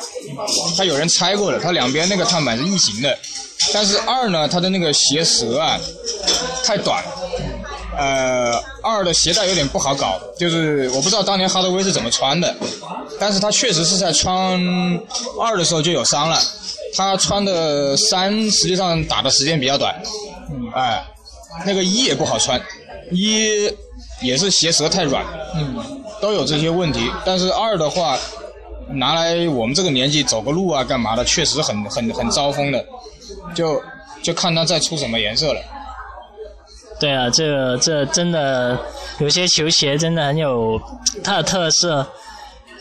它有人拆过了，它两边那个碳板是异形的。但是二呢，它的那个鞋舌啊太短，呃，二的鞋带有点不好搞，就是我不知道当年哈德威是怎么穿的，但是他确实是在穿二的时候就有伤了，他穿的三实际上打的时间比较短，哎，那个一也不好穿，一也是鞋舌太软，嗯，都有这些问题，但是二的话。拿来我们这个年纪走个路啊，干嘛的，确实很很很招风的，就就看他再出什么颜色了。对啊，这个这真的有些球鞋真的很有它的特色。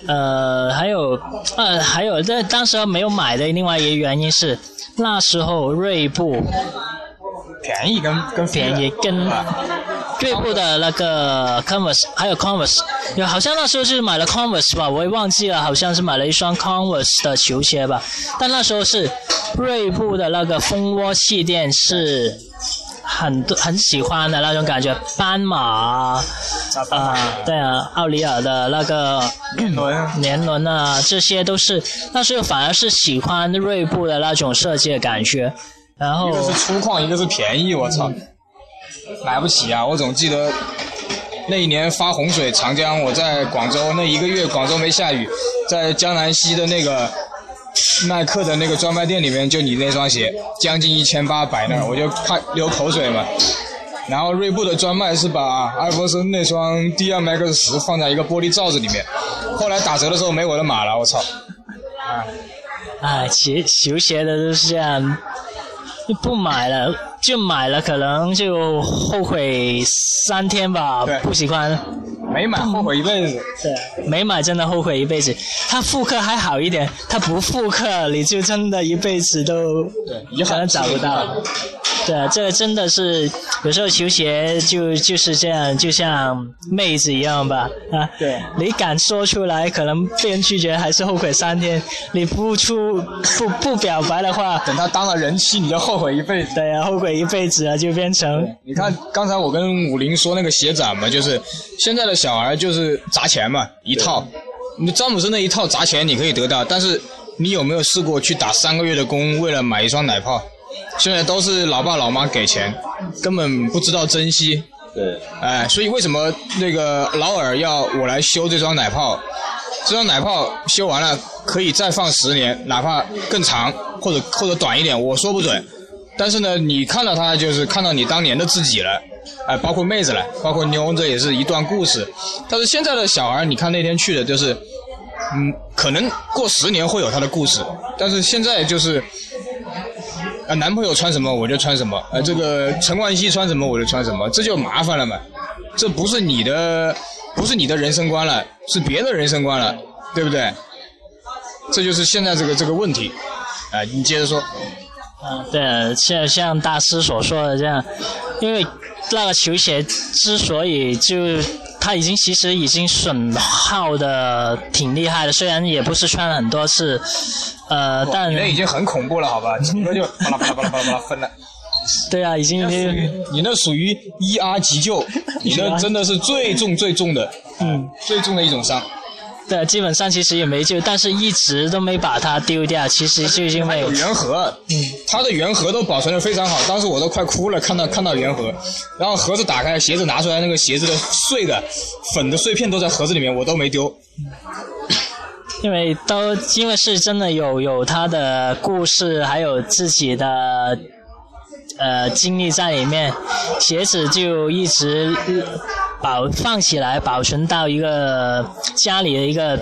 呃，还有呃，还有在当时没有买的另外一个原因是，那时候锐步便宜跟跟便宜，跟锐步的那个 Converse 还有 Converse，有好像那时候是买了 Converse 吧，我也忘记了，好像是买了一双 Converse 的球鞋吧。但那时候是锐步的那个蜂窝气垫是很多很喜欢的那种感觉，斑马啊，对啊，奥利尔的那个年轮年轮啊，这些都是，但是反而是喜欢锐步的那种设计的感觉。然后一个是粗犷，一个是便宜，我操，买不起啊！我总记得那一年发洪水，长江，我在广州那一个月，广州没下雨，在江南西的那个耐克的那个专卖店里面，就你那双鞋，将近一千八摆那儿，我就看流口水嘛。然后锐步的专卖是把艾弗森那双 DMX 十放在一个玻璃罩子里面，后来打折的时候没我的码了，我操！哎，鞋球鞋的都是这样，就不买了，就买了，可能就后悔三天吧对，不喜欢。没买后悔一辈子。对，没买真的后悔一辈子。他复刻还好一点，他不复刻你就真的一辈子都可能找不到。对，这个真的是有时候球鞋就就是这样，就像妹子一样吧啊。对你敢说出来，可能被人拒绝，还是后悔三天；你不出不不表白的话，等他当了人妻，你就后悔一辈子。对呀、后悔一辈子啊，就变成你看，刚才我跟武林说那个鞋展嘛，就是现在的小孩就是砸钱嘛，一套。你詹姆斯那一套砸钱你可以得到，但是你有没有试过去打三个月的工，为了买一双奶泡？现在都是老爸老妈给钱，根本不知道珍惜。对，哎，所以为什么那个劳尔要我来修这双奶泡？这双奶泡修完了可以再放十年，哪怕更长或者或者短一点，我说不准。但是呢，你看到他就是看到你当年的自己了，哎、包括妹子了，包括妞，这也是一段故事。但是现在的小孩，你看那天去的就是，嗯，可能过十年会有他的故事，但是现在就是。啊，男朋友穿什么我就穿什么，呃，这个陈冠希穿什么我就穿什么，这就麻烦了嘛。这不是你的，不是你的人生观了，是别的人生观了，对不对？这就是现在这个这个问题。啊、你接着说。嗯，对，像像大师所说的这样，因为那个球鞋之所以就它已经其实已经损耗的挺厉害的，虽然也不是穿了很多次，呃，但你那已经很恐怖了，好吧？整个就巴拉巴拉巴拉巴拉巴拉分了。对啊，已经已经你那属于一 R 急救，你那真的是最重最重的，嗯，最重的一种伤。对，基本上其实也没救，但是一直都没把它丢掉，其实就因为有原盒，嗯，它的原盒都保存的非常好，当时我都快哭了，看到看到原盒，然后盒子打开，鞋子拿出来，那个鞋子的碎的粉的碎片都在盒子里面，我都没丢。因为都因为是真的有有他的故事，还有自己的呃经历在里面，鞋子就一直保放起来，保存到一个家里的一个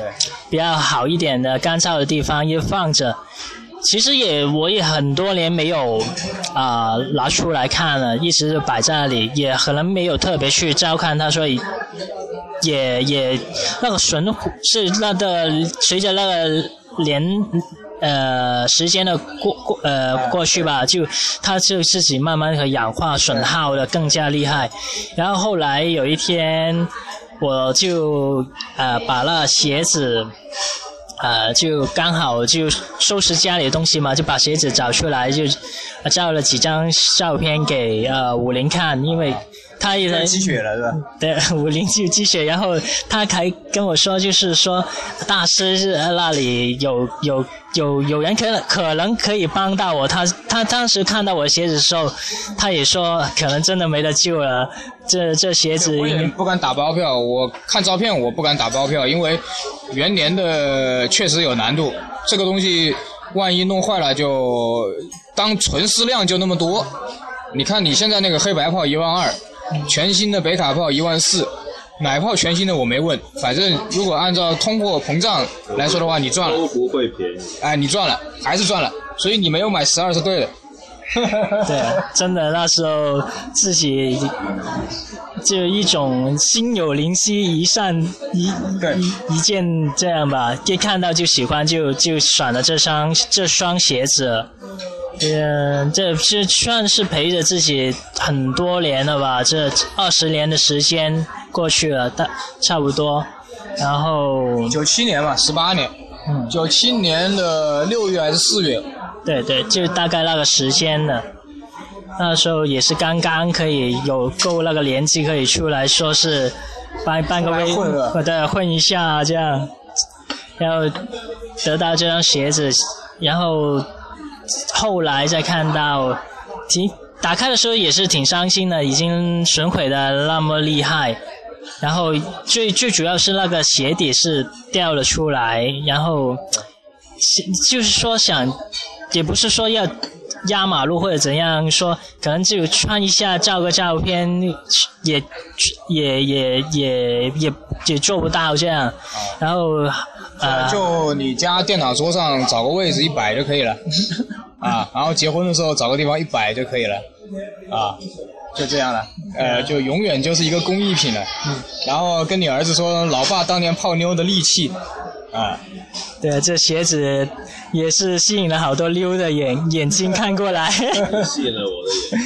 比较好一点的干燥的地方，又放着。其实也我也很多年没有啊、拿出来看了，一直就摆在那里，也可能没有特别去照看它，所以也也那个损是那个随着那个年呃时间的过过呃过去吧，就它就自己慢慢的氧化损耗的更加厉害。然后后来有一天，我就呃把那鞋子。呃，就刚好就收拾家里的东西嘛，就把鞋子找出来，就呃照了几张照片给呃武林看，因为他也积雪了是吧？对，武林就积雪，然后他还跟我说，就是说大师是那里有有有有人可能可能可以帮到我，他他当时看到我鞋子的时候，他也说可能真的没得救了，这这鞋子我也不敢打包票，我看照片我不敢打包票，因为元年的确实有难度，这个东西万一弄坏了就当存尸量就那么多。你看你现在那个黑白炮一万二，全新的北卡炮一万四，奶炮全新的我没问，反正如果按照通货膨胀来说的话，你赚了，都不会便宜。哎，你赚了，还是赚了，所以你没有买十二是对的。对，真的那时候自己就一种心有灵犀一扇一对一一件这样吧，一看到就喜欢，就就选了这双这双鞋子。嗯，这这算是陪着自己很多年了吧？这二十年的时间过去了，大差不多。然后，九七年嘛，十八年，嗯，九七年的六月还是四月，对对，就大概那个时间的。那时候也是刚刚可以有够那个年纪可以出来说是办办个微混对混一下这样，然后得到这双鞋子，然后后来再看到，挺打开的时候也是挺伤心的，已经损毁的那么厉害。然后最最主要是那个鞋底是掉了出来，然后就是说想，也不是说要压马路或者怎样，说可能就穿一下照个照片，也也也也也也做不到这样。然后呃，就你家电脑桌上找个位置一摆就可以了，啊，然后结婚的时候找个地方一摆就可以了，啊。就这样了，呃，就永远就是一个工艺品了。嗯。然后跟你儿子说，老爸当年泡妞的利器，啊。对，这鞋子也是吸引了好多溜的眼眼睛看过来。吸引了我的眼。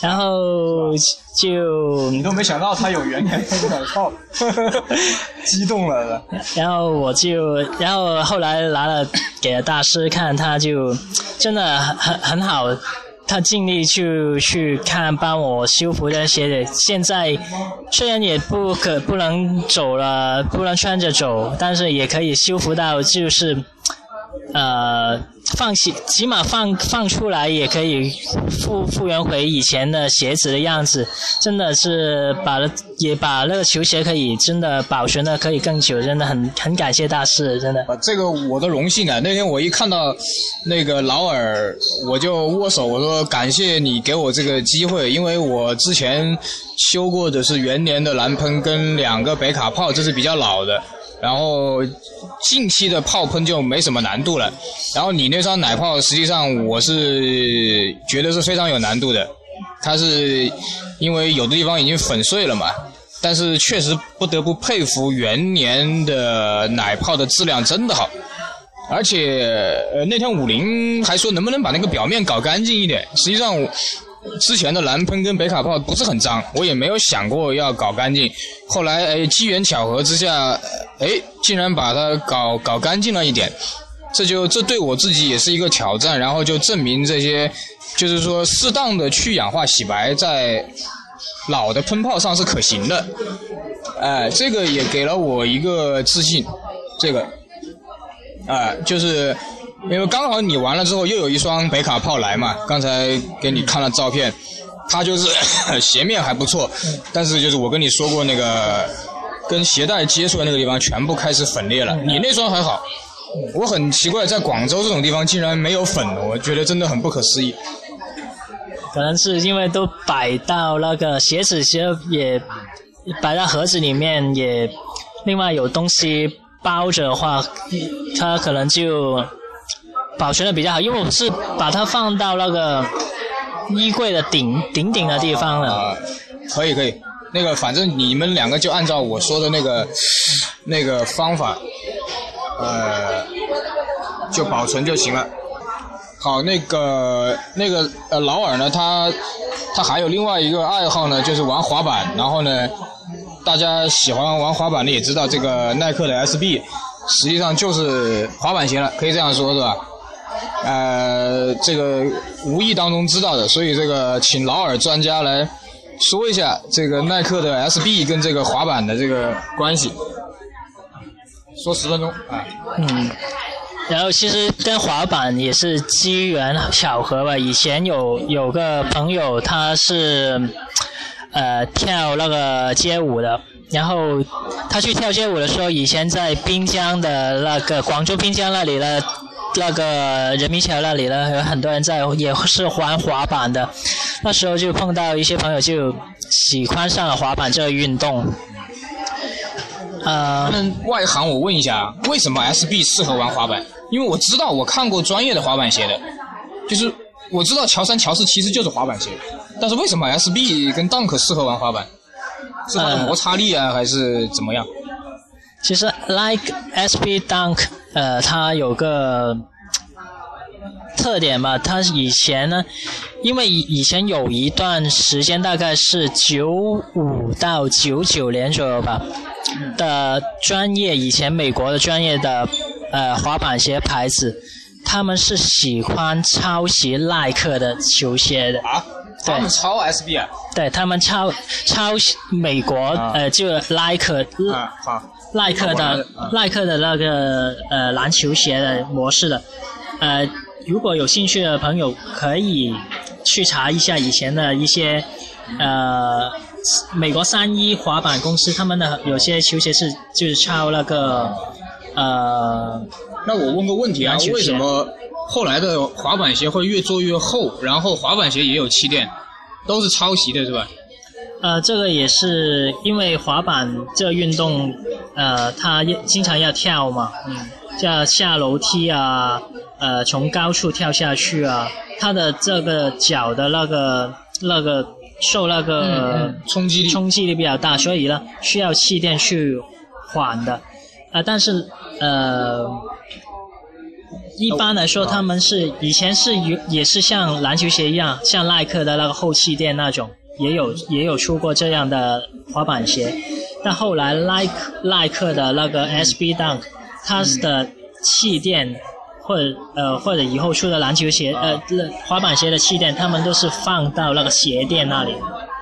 然后就你都没想到他有元年奶泡，激动了。然后我就，然后后来拿了给了大师看，他就真的很很好。他尽力去去看帮我修复这些的。现在虽然也不可不能走了，不能穿着走，但是也可以修复到就是。呃，放起起码放放出来也可以复复原回以前的鞋子的样子，真的是把也把那个球鞋可以真的保存的可以更久，真的很很感谢大师，真的。这个我的荣幸啊！那天我一看到那个劳尔，我就握手，我说感谢你给我这个机会，因为我之前修过的是元年的蓝喷跟两个北卡炮，这是比较老的。然后近期的炮喷就没什么难度了，然后你那双奶炮实际上我是觉得是非常有难度的，它是因为有的地方已经粉碎了嘛，但是确实不得不佩服元年的奶炮的质量真的好，而且呃那天武林还说能不能把那个表面搞干净一点，实际上。之前的蓝喷跟北卡炮不是很脏，我也没有想过要搞干净。后来哎，机缘巧合之下，哎，竟然把它搞搞干净了一点。这就这对我自己也是一个挑战，然后就证明这些，就是说适当的去氧化洗白在老的喷炮上是可行的。哎，这个也给了我一个自信。这个，哎，就是。因为刚好你完了之后又有一双北卡炮来嘛，刚才给你看了照片，它就是 鞋面还不错，但是就是我跟你说过那个跟鞋带接触的那个地方全部开始粉裂了。你那双还好，我很奇怪，在广州这种地方竟然没有粉，我觉得真的很不可思议。可能是因为都摆到那个鞋子其实也摆到盒子里面，也另外有东西包着的话，它可能就。保存的比较好，因为我是把它放到那个衣柜的顶顶顶的地方了。可以可以，那个反正你们两个就按照我说的那个那个方法，呃，就保存就行了。好，那个那个呃劳尔呢，他他还有另外一个爱好呢，就是玩滑板。然后呢，大家喜欢玩滑板的也知道，这个耐克的 SB 实际上就是滑板鞋了，可以这样说，是吧？呃，这个无意当中知道的，所以这个请劳尔专家来说一下这个耐克的 SB 跟这个滑板的这个关系，说十分钟啊。嗯，然后其实跟滑板也是机缘巧合吧。以前有有个朋友他是呃跳那个街舞的，然后他去跳街舞的时候，以前在滨江的那个广州滨江那里呢。那个人民桥那里呢，有很多人在，也是玩滑板的。那时候就碰到一些朋友，就喜欢上了滑板这个运动。呃，外行我问一下，为什么 SB 适合玩滑板？因为我知道我看过专业的滑板鞋的，就是我知道乔三、乔四其实就是滑板鞋，但是为什么 SB 跟 Dunk 适合玩滑板？是它的摩擦力啊，还是怎么样？其实，Like SB Dunk。呃，它有个特点吧，它以前呢，因为以以前有一段时间，大概是九五到九九年左右吧的专业，以前美国的专业的呃滑板鞋牌子，他们是喜欢抄袭耐克的球鞋的。啊？他们抄 SB 啊？对他们抄抄美国呃，就耐克啊，好，耐克的耐克的那个呃篮球鞋的模式的，呃，如果有兴趣的朋友可以去查一下以前的一些呃美国三一滑板公司他们的有些球鞋是就是抄那个呃。那我问个问题啊，为什么后来的滑板鞋会越做越厚，然后滑板鞋也有气垫，都是抄袭的是吧？呃，这个也是因为滑板这运动，呃，他经常要跳嘛，嗯，要下楼梯啊，呃，从高处跳下去啊，他的这个脚的那个那个受那个冲击力。冲击力比较大，所以呢需要气垫去缓的，啊，但是呃。一般来说，他们是以前是有也是像篮球鞋一样，像耐克的那个后气垫那种，也有也有出过这样的滑板鞋。但后来耐克耐克的那个 SB Dunk，它的气垫或者呃或者以后出的篮球鞋呃滑板鞋的气垫，他们都是放到那个鞋垫那里。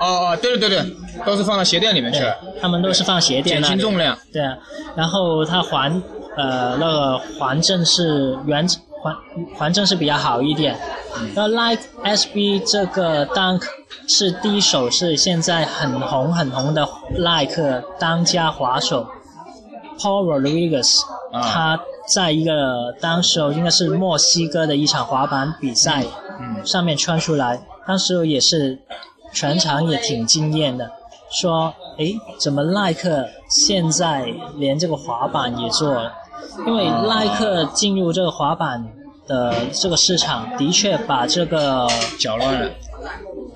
哦哦，对对对对，都是放到鞋垫里面去。他们都是放鞋垫减轻重量。对啊，然后它环。呃，那个环正是原环环正是比较好一点。然后 Like SB 这个 Dunk 是第一手，是现在很红很红的 Like 当家滑手 Paul Rodriguez，他在一个当时应该是墨西哥的一场滑板比赛上面穿出来，当时也是全场也挺惊艳的，说诶，怎么 Like 现在连这个滑板也做了？因为耐克进入这个滑板的这个市场，的确把这个搅乱了。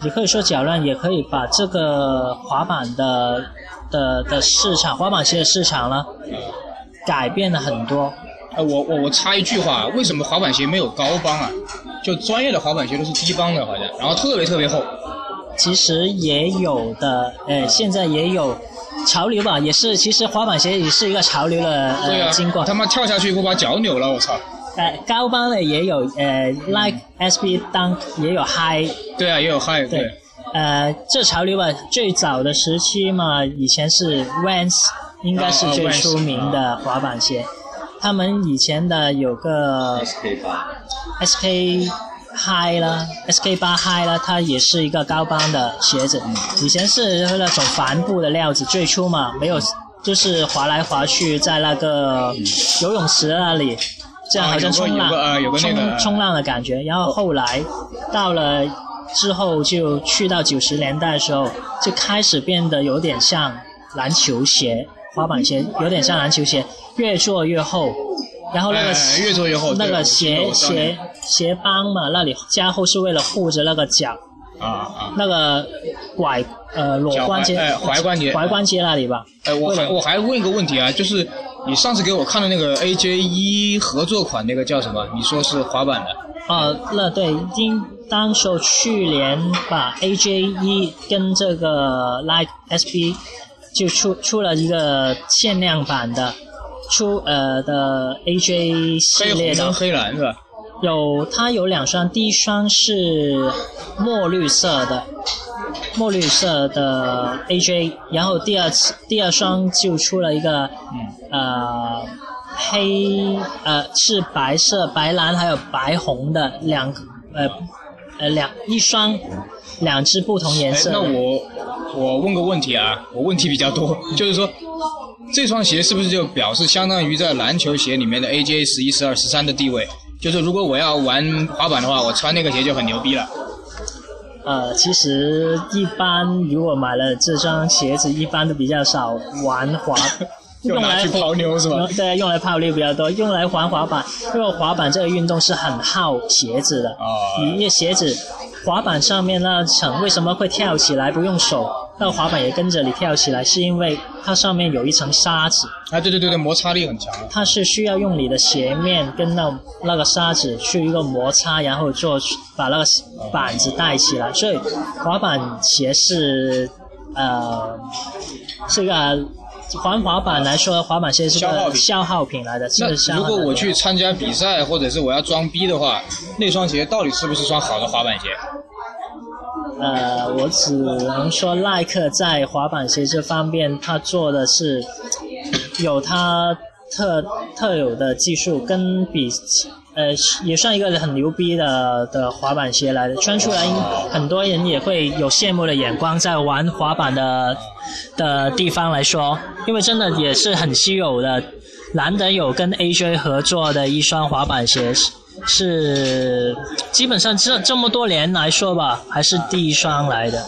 你可以说搅乱，也可以把这个滑板的的的市场，滑板鞋的市场呢，改变了很多。哎，我我我插一句话，为什么滑板鞋没有高帮啊？就专业的滑板鞋都是低帮的，好像，然后特别特别厚。其实也有的，哎，现在也有。潮流吧，也是，其实滑板鞋也是一个潮流的呃经过。他妈跳下去会把脚扭了，我操！呃，高帮的也有，呃，like SB Dunk 也有 High。对啊，也有 High。对。呃，这潮流吧，最早的时期嘛，以前是 Vans，应该是最出名的滑板鞋。他们以前的有个 SK 八。SK。High 啦，SK 八 High 啦，它也是一个高帮的鞋子。以前是那种帆布的料子，最初嘛，没有，就是滑来滑去在那个游泳池那里，这样好像冲浪，冲冲浪的感觉。然后后来到了之后，就去到九十年代的时候，就开始变得有点像篮球鞋、滑板鞋，有点像篮球鞋，越做越厚。然后那个越做越厚，那个鞋鞋鞋帮嘛，那里加厚是为了护着那个脚啊啊，那个拐呃裸关节哎踝关节踝关节那里吧。哎，我还我还问一个问题啊，就是你上次给我看的那个 AJ 一合作款那个叫什么？你说是滑板的？啊，那对，因当时去年把 AJ 一跟这个 Like SB 就出出了一个限量版的。出呃的 AJ 系列的黑蓝是吧？有它有两双，第一双是墨绿色的，墨绿色的 AJ，然后第二次第二双就出了一个呃黑呃是白色白蓝还有白红的两呃呃两一双两只不同颜色。那我我问个问题啊，我问题比较多，就是说。这双鞋是不是就表示相当于在篮球鞋里面的 AJ 十一、十二、十三的地位？就是如果我要玩滑板的话，我穿那个鞋就很牛逼了。呃，其实一般如果买了这双鞋子，一般都比较少玩滑，用来泡妞是吧？对，用来泡妞比较多，用来玩滑板。因为滑板这个运动是很耗鞋子的。啊。因为鞋子滑板上面那层为什么会跳起来不用手？那滑板也跟着你跳起来，是因为它上面有一层沙子。啊，对对对对，摩擦力很强。它是需要用你的鞋面跟那那个沙子去一个摩擦，然后做把那个板子带起来。所以滑板鞋是呃是个玩滑板来说，滑板鞋是个消耗品来的。那如果我去参加比赛，或者是我要装逼的话，那双鞋到底是不是双好的滑板鞋？呃，我只能说耐克在滑板鞋这方面，它做的是有它特特有的技术，跟比呃也算一个很牛逼的的滑板鞋来的，穿出来很多人也会有羡慕的眼光，在玩滑板的的地方来说，因为真的也是很稀有的，难得有跟 AJ 合作的一双滑板鞋。是基本上这这么多年来说吧，还是第一双来的。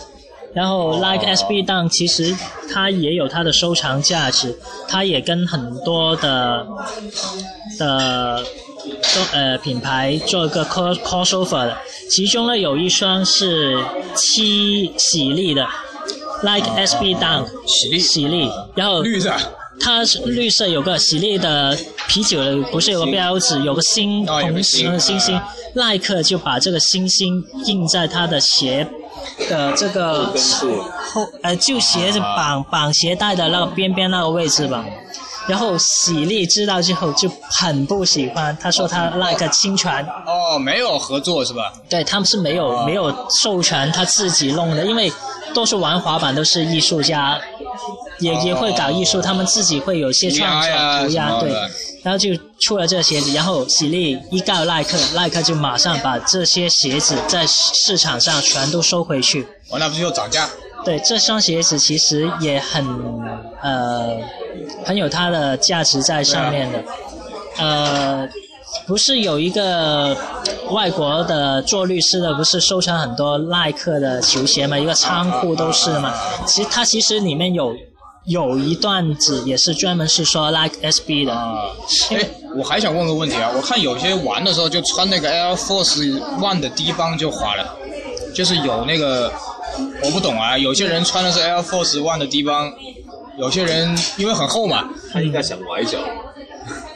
然后 Like SB Dunk 其实它也有它的收藏价值，它也跟很多的的呃品牌做一个 cross crossover 的。其中呢有一双是七喜力的 Like SB Dunk 喜力喜力，然后绿色。它绿色，有个喜力的啤酒的，不是有个标志，有个星，红星星星，耐克就把这个星星印在它的鞋的这个后，呃，就鞋子绑绑鞋带的那个边边那个位置吧。然后喜力知道之后就很不喜欢，他说他那个侵权。哦，没有合作是吧？对他们是没有没有授权，他自己弄的，因为多数玩滑板都是艺术家。也也会搞艺术，他们自己会有些创作涂鸦，对，然后就出了这鞋子，然后喜力一告耐克，耐克就马上把这些鞋子在市场上全都收回去。完了不是又涨价？对，这双鞋子其实也很呃很有它的价值在上面的。呃，不是有一个外国的做律师的，不是收藏很多耐克的球鞋嘛？一个仓库都是嘛？其实它其实里面有。有一段子也是专门是说 like SB 的。啊，哎，我还想问个问题啊，我看有些玩的时候就穿那个 Air Force One 的低帮就滑了，就是有那个，我不懂啊，有些人穿的是 Air Force One 的低帮，有些人因为很厚嘛，他应该想崴脚。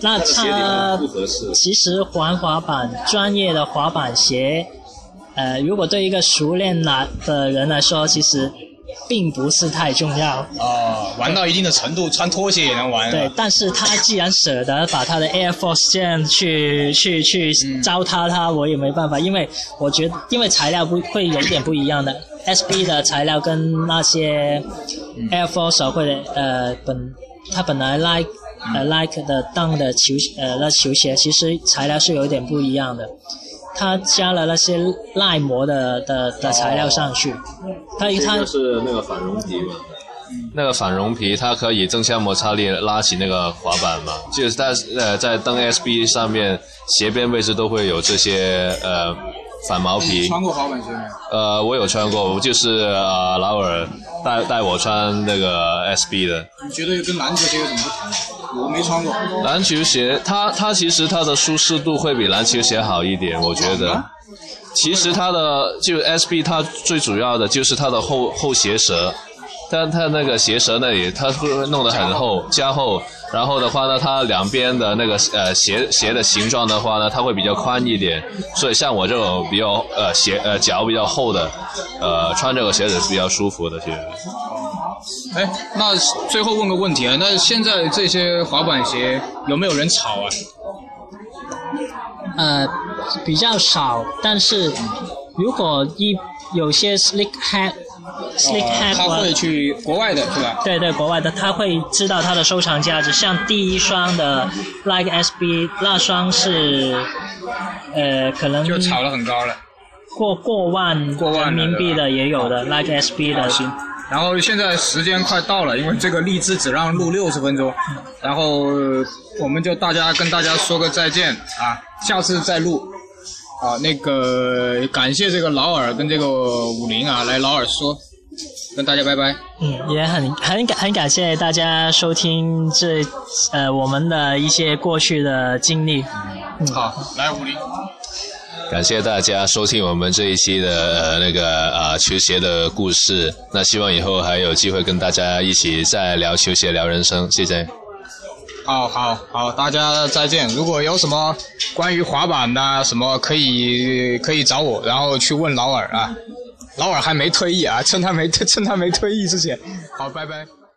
那他其实玩滑板专业的滑板鞋，呃，如果对一个熟练来的人来说，其实。并不是太重要哦，玩到一定的程度，穿拖鞋也能玩。对，但是他既然舍得把他的 Air Force 这样去去去糟蹋它，我也没办法，因为我觉得，因为材料不会有点不一样的，SB 的材料跟那些 Air Force 或者呃本，它本来 Like 呃 Like 的 Dunk 的球呃那球鞋，其实材料是有一点不一样的。他加了那些耐磨的的的材料上去，他他是那个反绒皮嘛，那个反绒皮它可以增强摩擦力，拉起那个滑板嘛。就是在呃在登 SB 上面斜边位置都会有这些呃反毛皮。穿过滑板鞋没？呃，我有穿过，就是呃劳尔带带我穿那个 SB 的。你觉得跟篮球鞋有什么不同？我没穿过。篮球鞋，它它其实它的舒适度会比篮球鞋好一点，我觉得。其实它的就 SB 它最主要的就是它的后后鞋舌，但它那个鞋舌那里它会弄得很厚。加厚，然后的话呢，它两边的那个呃鞋鞋的形状的话呢，它会比较宽一点，所以像我这种比较呃鞋呃脚比较厚的，呃穿这个鞋子是比较舒服的，其实。哎，那最后问个问题啊，那现在这些滑板鞋有没有人炒啊？呃，比较少，但是如果一有些 slick head，slick head，他会去国外的，是吧？对对，国外的他会知道它的收藏价值。像第一双的 like SB 那双是，呃，可能就炒了很高了，过过万人民币的也有的 like SB 的。然后现在时间快到了，因为这个荔枝只让录六十分钟，然后我们就大家跟大家说个再见啊，下次再录。啊，那个感谢这个劳尔跟这个武林啊，来劳尔说，跟大家拜拜。嗯，也很很感很感谢大家收听这呃我们的一些过去的经历。嗯，好，来武林。感谢大家收听我们这一期的呃那个啊球鞋的故事。那希望以后还有机会跟大家一起再聊球鞋、聊人生。谢谢。好好好，大家再见。如果有什么关于滑板的什么，可以可以找我，然后去问劳尔啊。劳尔还没退役啊，趁他没趁他没退役之前。好，拜拜。